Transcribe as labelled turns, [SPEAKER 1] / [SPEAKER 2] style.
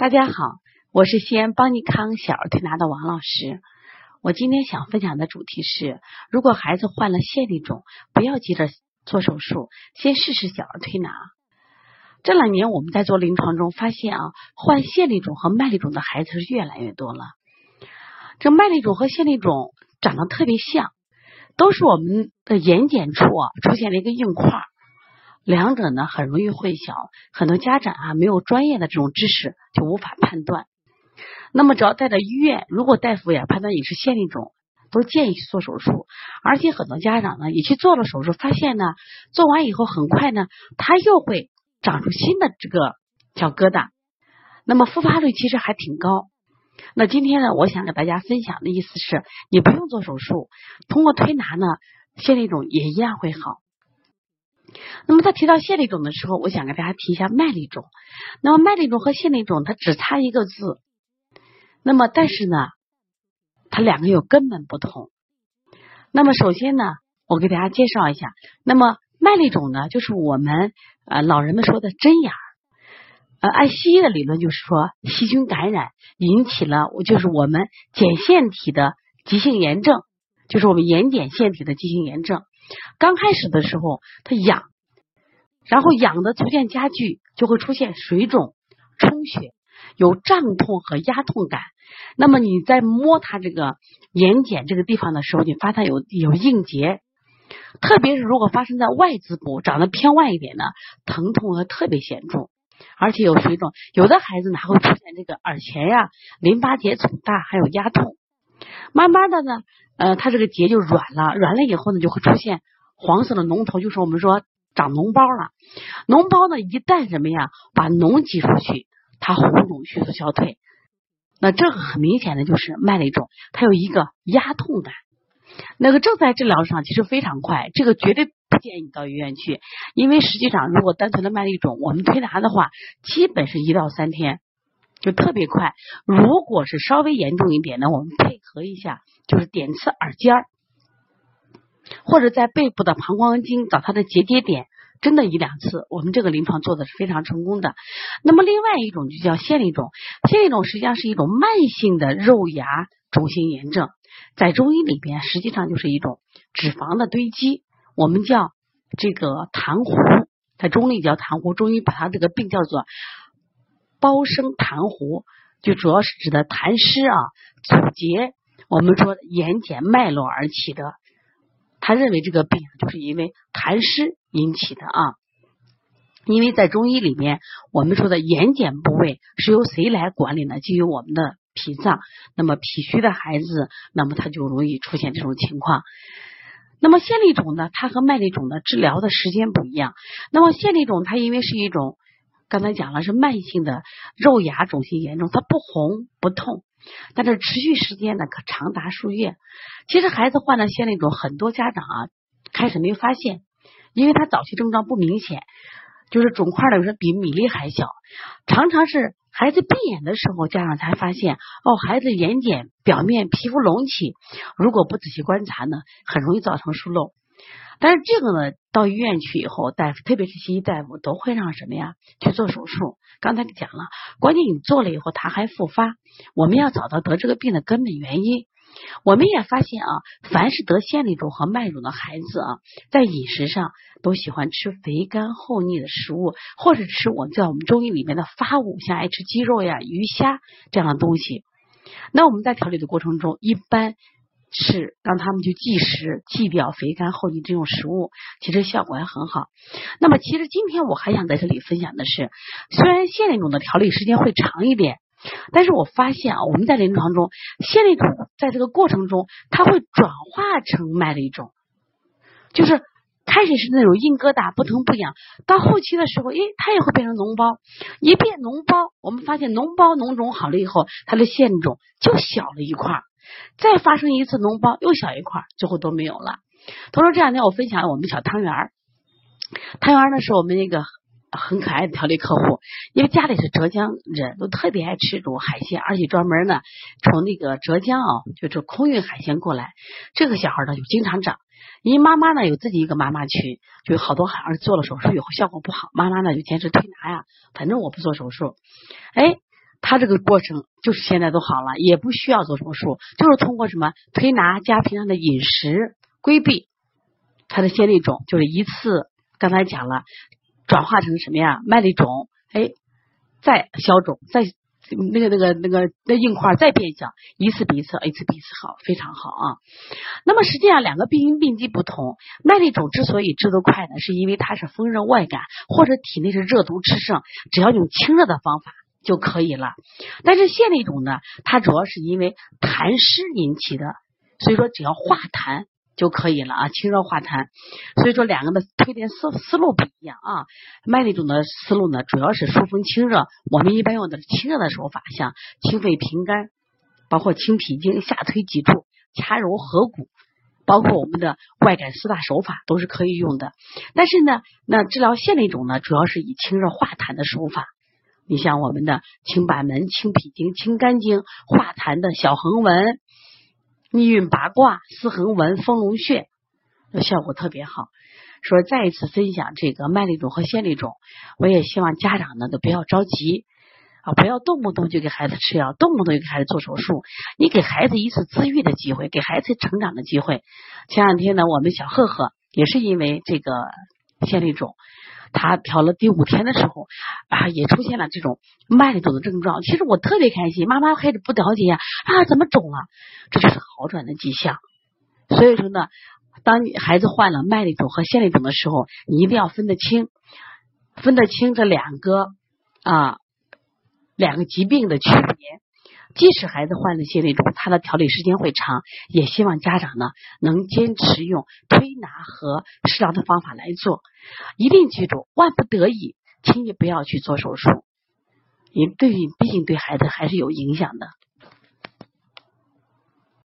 [SPEAKER 1] 大家好，我是西安邦尼康小儿推拿的王老师。我今天想分享的主题是：如果孩子患了线粒肿，不要急着做手术，先试试小儿推拿。这两年我们在做临床中发现啊，患线粒肿和麦粒肿的孩子是越来越多了。这麦粒肿和线粒肿长得特别像，都是我们的眼睑处出现了一个硬块。两者呢很容易混淆，很多家长啊没有专业的这种知识就无法判断。那么只要带到医院，如果大夫呀判断你是线粒肿，都建议去做手术。而且很多家长呢也去做了手术，发现呢做完以后很快呢他又会长出新的这个小疙瘩，那么复发率其实还挺高。那今天呢我想给大家分享的意思是，你不用做手术，通过推拿呢线粒肿也一样会好。那么，在提到线粒肿的时候，我想给大家提一下麦粒肿。那么，麦粒肿和线粒肿它只差一个字，那么但是呢，它两个有根本不同。那么，首先呢，我给大家介绍一下，那么麦粒肿呢，就是我们呃老人们说的针眼儿。呃，按西医的理论就是说，细菌感染引起了，就是我们睑腺体的急性炎症，就是我们眼睑腺体的急性炎症。刚开始的时候，它痒，然后痒的逐渐加剧，就会出现水肿、充血、有胀痛和压痛感。那么你在摸它这个眼睑这个地方的时候，你发现有有硬结，特别是如果发生在外眦部，长得偏外一点呢，疼痛会特别显著，而且有水肿。有的孩子呢还会出现这个耳前呀淋巴结肿大，还有压痛。慢慢的呢。呃，它这个结就软了，软了以后呢，就会出现黄色的脓头，就是我们说长脓包了。脓包呢，一旦什么呀，把脓挤出去，它红肿迅速消退。那这个很明显的就是麦粒肿，它有一个压痛感。那个正在治疗上其实非常快，这个绝对不建议你到医院去，因为实际上如果单纯的麦粒肿，我们推拿的话，基本是一到三天。就特别快，如果是稍微严重一点呢，我们配合一下，就是点刺耳尖儿，或者在背部的膀胱经找它的结节点，真的一两次，我们这个临床做的是非常成功的。那么另外一种就叫线粒肿，线粒肿实际上是一种慢性的肉芽肿性炎症，在中医里边实际上就是一种脂肪的堆积，我们叫这个痰糊，在中医叫痰糊，中医把它这个病叫做。包生痰糊，就主要是指的痰湿啊阻结，我们说眼睑脉络而起的。他认为这个病就是因为痰湿引起的啊。因为在中医里面，我们说的眼睑部位是由谁来管理呢？基于我们的脾脏。那么脾虚的孩子，那么他就容易出现这种情况。那么线粒肿呢，它和麦粒肿的治疗的时间不一样。那么线粒肿它因为是一种。刚才讲了是慢性的肉芽肿性炎症，它不红不痛，但是持续时间呢可长达数月。其实孩子患了线粒肿，很多家长啊开始没发现，因为他早期症状不明显，就是肿块呢有时候比米粒还小，常常是孩子闭眼的时候，家长才发现哦，孩子眼睑表面皮肤隆起，如果不仔细观察呢，很容易造成疏漏。但是这个呢，到医院去以后，大夫特别是西医大夫都会让什么呀去做手术。刚才讲了，关键你做了以后它还复发，我们要找到得这个病的根本原因。我们也发现啊，凡是得腺粒肿和麦肿的孩子啊，在饮食上都喜欢吃肥甘厚腻的食物，或者吃我们在我们中医里面的发物，像爱吃鸡肉呀、鱼虾这样的东西。那我们在调理的过程中，一般。是让他们去忌食、忌掉肥甘厚腻这种食物，其实效果还很好。那么，其实今天我还想在这里分享的是，虽然线粒肿的调理时间会长一点，但是我发现啊，我们在临床中，线粒肿在这个过程中，它会转化成麦粒肿，就是开始是那种硬疙瘩，不疼不痒，到后期的时候，诶，它也会变成脓包，一变脓包，我们发现脓包脓肿好了以后，它的线肿就小了一块。再发生一次脓包，又小一块，最后都没有了。同时这两天我分享了我们小汤圆儿，汤圆儿呢是我们一个很可爱的调理客户，因为家里是浙江人都特别爱吃这种海鲜，而且专门呢从那个浙江啊，就是空运海鲜过来。这个小孩呢就经常长，因为妈妈呢有自己一个妈妈群，就有好多孩儿做了手术以后效果不好，妈妈呢就坚持推拿呀，反正我不做手术。哎。他这个过程就是现在都好了，也不需要做手术，就是通过什么推拿加平常的饮食规避，他的腺粒肿就是一次刚才讲了，转化成什么呀？麦粒肿，哎，再消肿，再。那个、那个、那个那硬块再变小，一次比一次，一次比一次好，非常好啊。那么实际上两个病因病机不同，麦粒肿之所以治得快呢，是因为它是风热外感或者体内是热毒炽盛，只要用清热的方法就可以了。但是腺粒肿呢，它主要是因为痰湿引起的，所以说只要化痰。就可以了啊，清热化痰。所以说两个的推荐思思路不一样啊。麦粒肿的思路呢，主要是疏风清热，我们一般用的清热的手法，像清肺平肝，包括清脾经、下推脊柱、掐揉合谷，包括我们的外感四大手法都是可以用的。但是呢，那治疗腺粒肿呢，主要是以清热化痰的手法。你像我们的清板门、清脾经、清肝经、化痰的小横纹。逆运八卦、四横纹、丰隆穴，效果特别好。说再一次分享这个麦粒肿和腺粒肿，我也希望家长呢都不要着急啊，不要动不动就给孩子吃药，动不动就给孩子做手术。你给孩子一次自愈的机会，给孩子成长的机会。前两天呢，我们小赫赫也是因为这个腺粒肿。他调了第五天的时候啊，也出现了这种麦粒肿的症状。其实我特别开心，妈妈开始不了解呀啊，怎么肿了？这就是好转的迹象。所以说呢，当你孩子患了麦粒肿和腺粒肿的时候，你一定要分得清，分得清这两个啊两个疾病的区别。即使孩子患了心理肿，他的调理时间会长，也希望家长呢能坚持用推拿和适当的方法来做。一定记住，万不得已，轻易不要去做手术，因对毕竟对孩子还是有影响的。